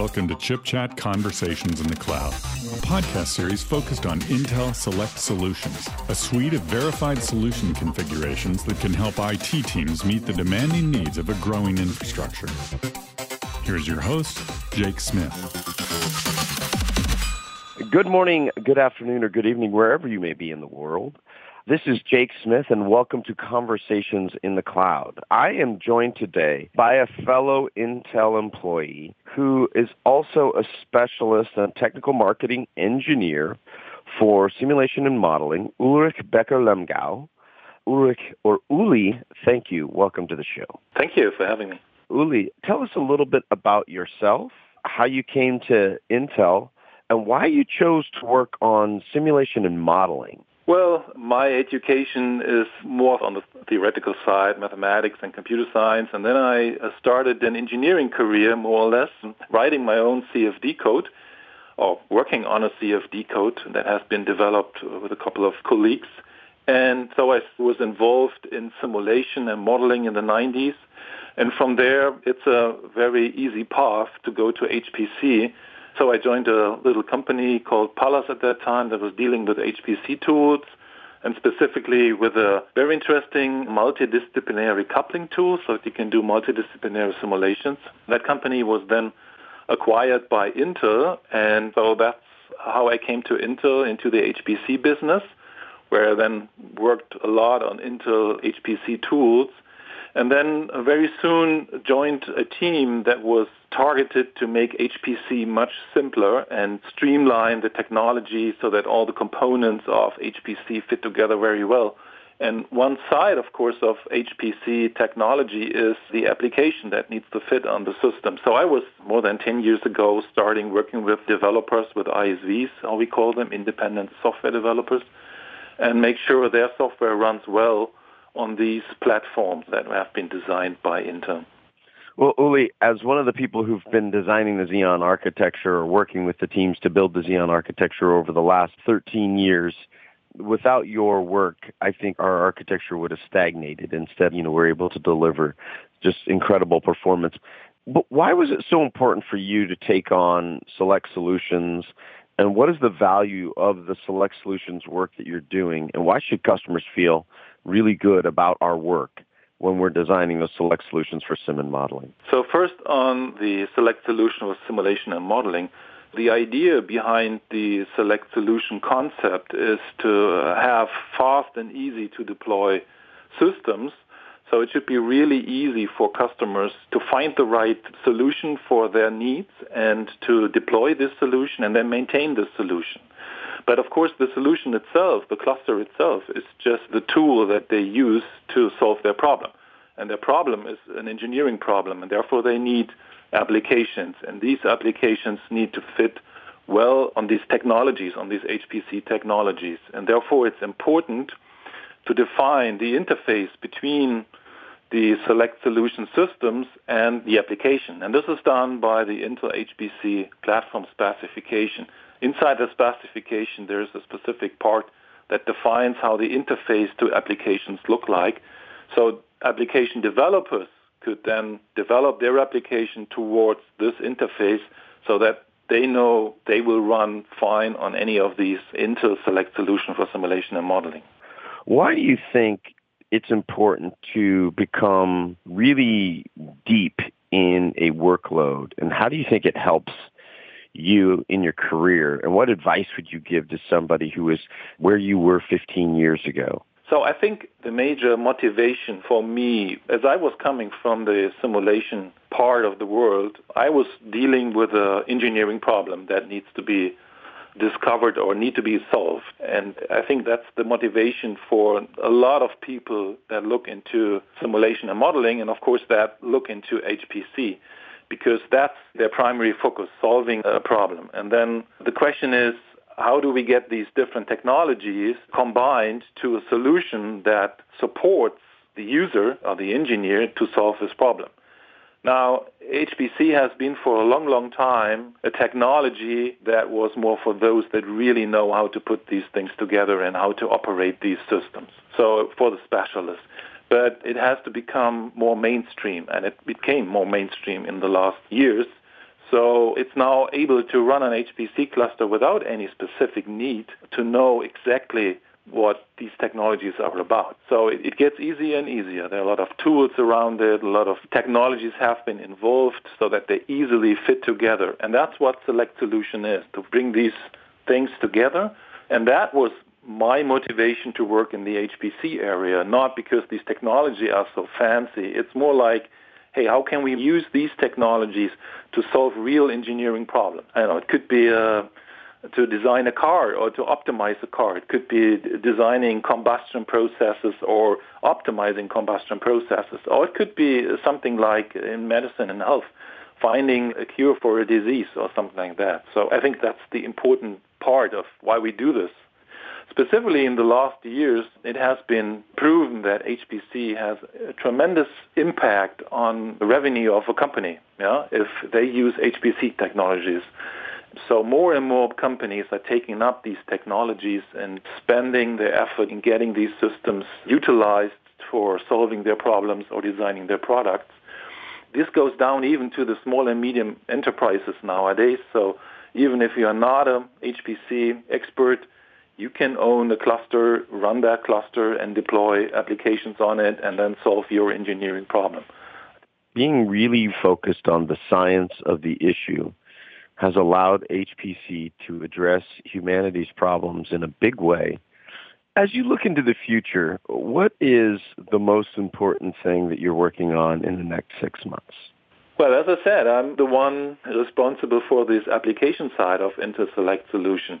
Welcome to Chip Chat Conversations in the Cloud, a podcast series focused on Intel Select Solutions, a suite of verified solution configurations that can help IT teams meet the demanding needs of a growing infrastructure. Here's your host, Jake Smith. Good morning, good afternoon, or good evening, wherever you may be in the world. This is Jake Smith, and welcome to Conversations in the Cloud. I am joined today by a fellow Intel employee who is also a specialist and technical marketing engineer for simulation and modeling, Ulrich Becker-Lemgau. Ulrich, or Uli, thank you. Welcome to the show. Thank you for having me. Uli, tell us a little bit about yourself, how you came to Intel, and why you chose to work on simulation and modeling. Well, my education is more on the theoretical side, mathematics and computer science, and then I uh, started an engineering career, more or less, writing my own CFD code or working on a CFD code that has been developed with a couple of colleagues. And so I was involved in simulation and modeling in the 90s. And from there, it's a very easy path to go to HPC so I joined a little company called Pallas at that time that was dealing with HPC tools and specifically with a very interesting multidisciplinary coupling tool so that you can do multidisciplinary simulations. That company was then acquired by Intel and so that's how I came to Intel into the HPC business where I then worked a lot on Intel HPC tools and then very soon joined a team that was targeted to make HPC much simpler and streamline the technology so that all the components of HPC fit together very well. And one side, of course, of HPC technology is the application that needs to fit on the system. So I was more than 10 years ago starting working with developers, with ISVs, how we call them, independent software developers, and make sure their software runs well on these platforms that have been designed by Intel. Well, Uli, as one of the people who've been designing the Xeon architecture or working with the teams to build the Xeon architecture over the last 13 years, without your work, I think our architecture would have stagnated. Instead, you know, we're able to deliver just incredible performance. But why was it so important for you to take on Select Solutions? And what is the value of the Select Solutions work that you're doing? And why should customers feel really good about our work when we're designing those select solutions for sim and modeling? So first on the select solution with simulation and modeling, the idea behind the select solution concept is to have fast and easy to deploy systems. So it should be really easy for customers to find the right solution for their needs and to deploy this solution and then maintain this solution. But of course, the solution itself, the cluster itself, is just the tool that they use to solve their problem. And their problem is an engineering problem, and therefore they need applications. And these applications need to fit well on these technologies, on these HPC technologies. And therefore it's important to define the interface between the select solution systems and the application. And this is done by the Intel HPC platform specification. Inside the specification, there is a specific part that defines how the interface to applications look like. So application developers could then develop their application towards this interface so that they know they will run fine on any of these Intel Select solution for simulation and modeling. Why do you think it's important to become really deep in a workload, and how do you think it helps you in your career? And what advice would you give to somebody who is where you were 15 years ago? So I think the major motivation for me, as I was coming from the simulation part of the world, I was dealing with an engineering problem that needs to be discovered or need to be solved. And I think that's the motivation for a lot of people that look into simulation and modeling, and of course that look into HPC because that's their primary focus, solving a problem. And then the question is, how do we get these different technologies combined to a solution that supports the user or the engineer to solve this problem? Now, HPC has been for a long, long time a technology that was more for those that really know how to put these things together and how to operate these systems. So for the specialists but it has to become more mainstream, and it became more mainstream in the last years. So it's now able to run an HPC cluster without any specific need to know exactly what these technologies are about. So it, it, gets easier and easier. There are a lot of tools around it, a lot of technologies have been involved so that they easily fit together. And that's what Select Solution is, to bring these things together. And that was my motivation to work in the HPC area, not because these technologies are so fancy. It's more like, hey, how can we use these technologies to solve real engineering problems? I know it could be a to design a car or to optimize a car. It could be designing combustion processes or optimizing combustion processes. Or it could be something like in medicine and health, finding a cure for a disease or something like that. So I think that's the important part of why we do this. Specifically in the last years, it has been proven that HPC has a tremendous impact on the revenue of a company yeah, if they use HPC technologies. So more and more companies are taking up these technologies and spending their effort in getting these systems utilized for solving their problems or designing their products. This goes down even to the small and medium enterprises nowadays. So even if you are not a HPC expert, you can own a cluster, run that cluster, and deploy applications on it, and then solve your engineering problem. Being really focused on the science of the issue has allowed HPC to address humanity's problems in a big way. As you look into the future, what is the most important thing that you're working on in the next six months? Well, as I said, I'm the one responsible for this application side of IntelSelect solution.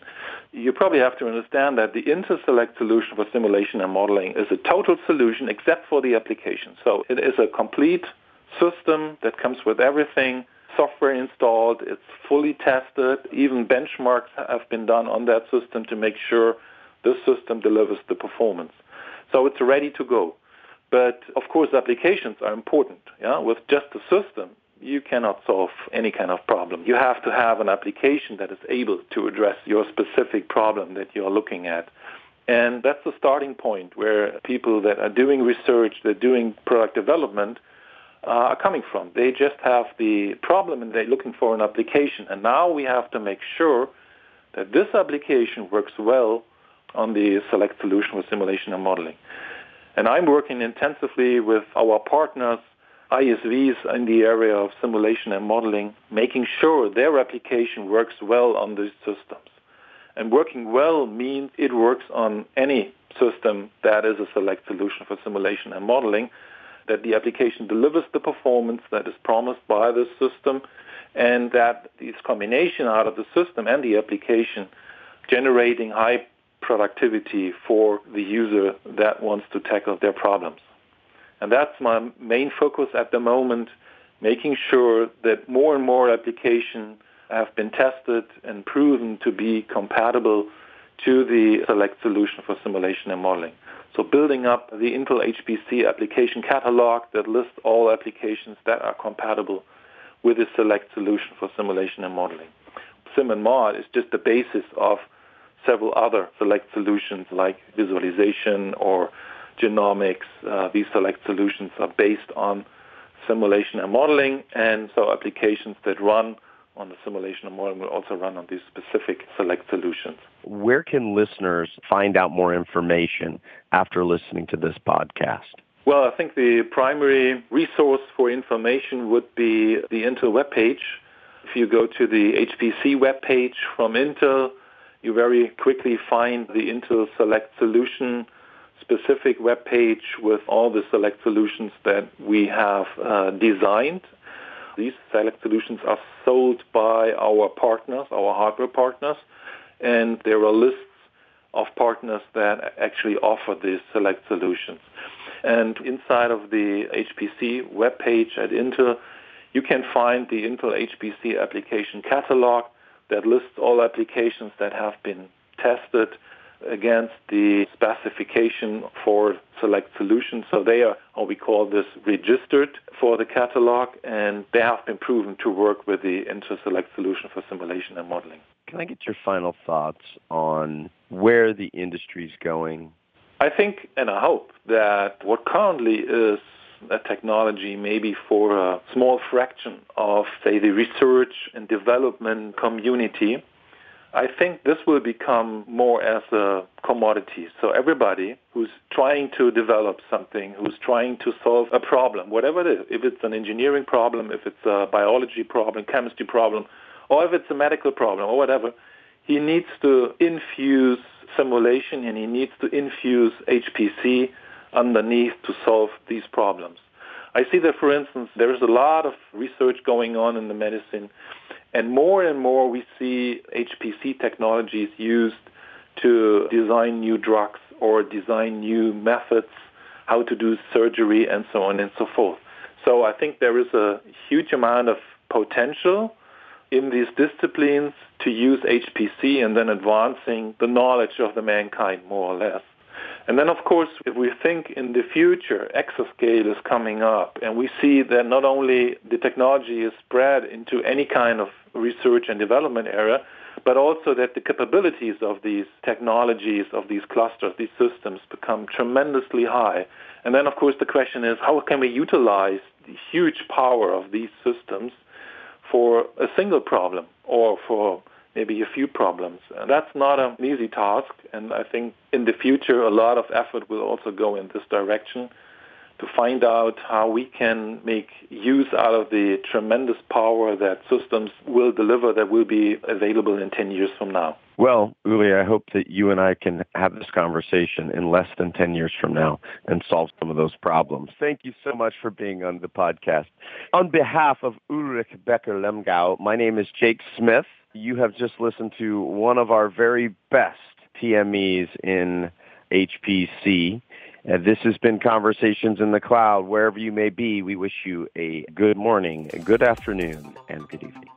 You probably have to understand that the IntelSelect solution for simulation and modeling is a total solution except for the application. So it is a complete system that comes with everything software installed, it's fully tested, even benchmarks have been done on that system to make sure this system delivers the performance. So it's ready to go. But of course, applications are important. Yeah? With just a system, you cannot solve any kind of problem. You have to have an application that is able to address your specific problem that you're looking at. And that's the starting point where people that are doing research, they're doing product development, Uh, are coming from. They just have the problem and they're looking for an application. And now we have to make sure that this application works well on the select solution for simulation and modeling. And I'm working intensively with our partners, ISVs in the area of simulation and modeling, making sure their application works well on these systems. And working well means it works on any system that is a select solution for simulation and modeling that the application delivers the performance that is promised by the system, and that this combination out of the system and the application generating high productivity for the user that wants to tackle their problems. And that's my main focus at the moment, making sure that more and more applications have been tested and proven to be compatible to the select solution for simulation and modeling. So building up the Intel HPC application catalog that lists all applications that are compatible with the select solution for simulation and modeling. Sim and Mod is just the basis of several other select solutions like visualization or genomics. Uh, these select solutions are based on simulation and modeling, and so applications that run on the simulation and modeling will also run on these specific select solutions. Where can listeners find out more information after listening to this podcast? Well, I think the primary resource for information would be the Intel webpage. If you go to the HPC webpage from Intel, you very quickly find the Intel Select Solution specific webpage with all the select solutions that we have uh, designed these select solutions are sold by our partners, our hardware partners, and there are lists of partners that actually offer these select solutions. And inside of the HPC webpage at Intel, you can find the Intel HPC application catalog that lists all applications that have been tested against the specification for select solutions. So they are, how we call this, registered for the catalog, and they have been proven to work with the IntelSelect solution for simulation and modeling. Can I get your final thoughts on where the industry is going? I think and I hope that what currently is a technology maybe for a small fraction of, say, the research and development community. I think this will become more as a commodity. So everybody who's trying to develop something, who's trying to solve a problem, whatever it is, if it's an engineering problem, if it's a biology problem, chemistry problem, or if it's a medical problem or whatever, he needs to infuse simulation and he needs to infuse HPC underneath to solve these problems. I see that, for instance, there's a lot of research going on in the medicine, and more and more we see HPC technologies used to design new drugs or design new methods, how to do surgery, and so on and so forth. So I think there is a huge amount of potential in these disciplines to use HPC and then advancing the knowledge of the mankind more or less. And then, of course, if we think in the future, exascale is coming up, and we see that not only the technology is spread into any kind of research and development area, but also that the capabilities of these technologies, of these clusters, these systems become tremendously high. And then, of course, the question is how can we utilize the huge power of these systems for a single problem or for maybe a few problems. And that's not an easy task, and I think in the future a lot of effort will also go in this direction to find out how we can make use out of the tremendous power that systems will deliver that will be available in 10 years from now. Well, Uli, I hope that you and I can have this conversation in less than 10 years from now and solve some of those problems. Thank you so much for being on the podcast. On behalf of Ulrich Becker Lemgau, my name is Jake Smith. You have just listened to one of our very best TMEs in HPC. This has been Conversations in the Cloud. Wherever you may be, we wish you a good morning, a good afternoon, and good evening.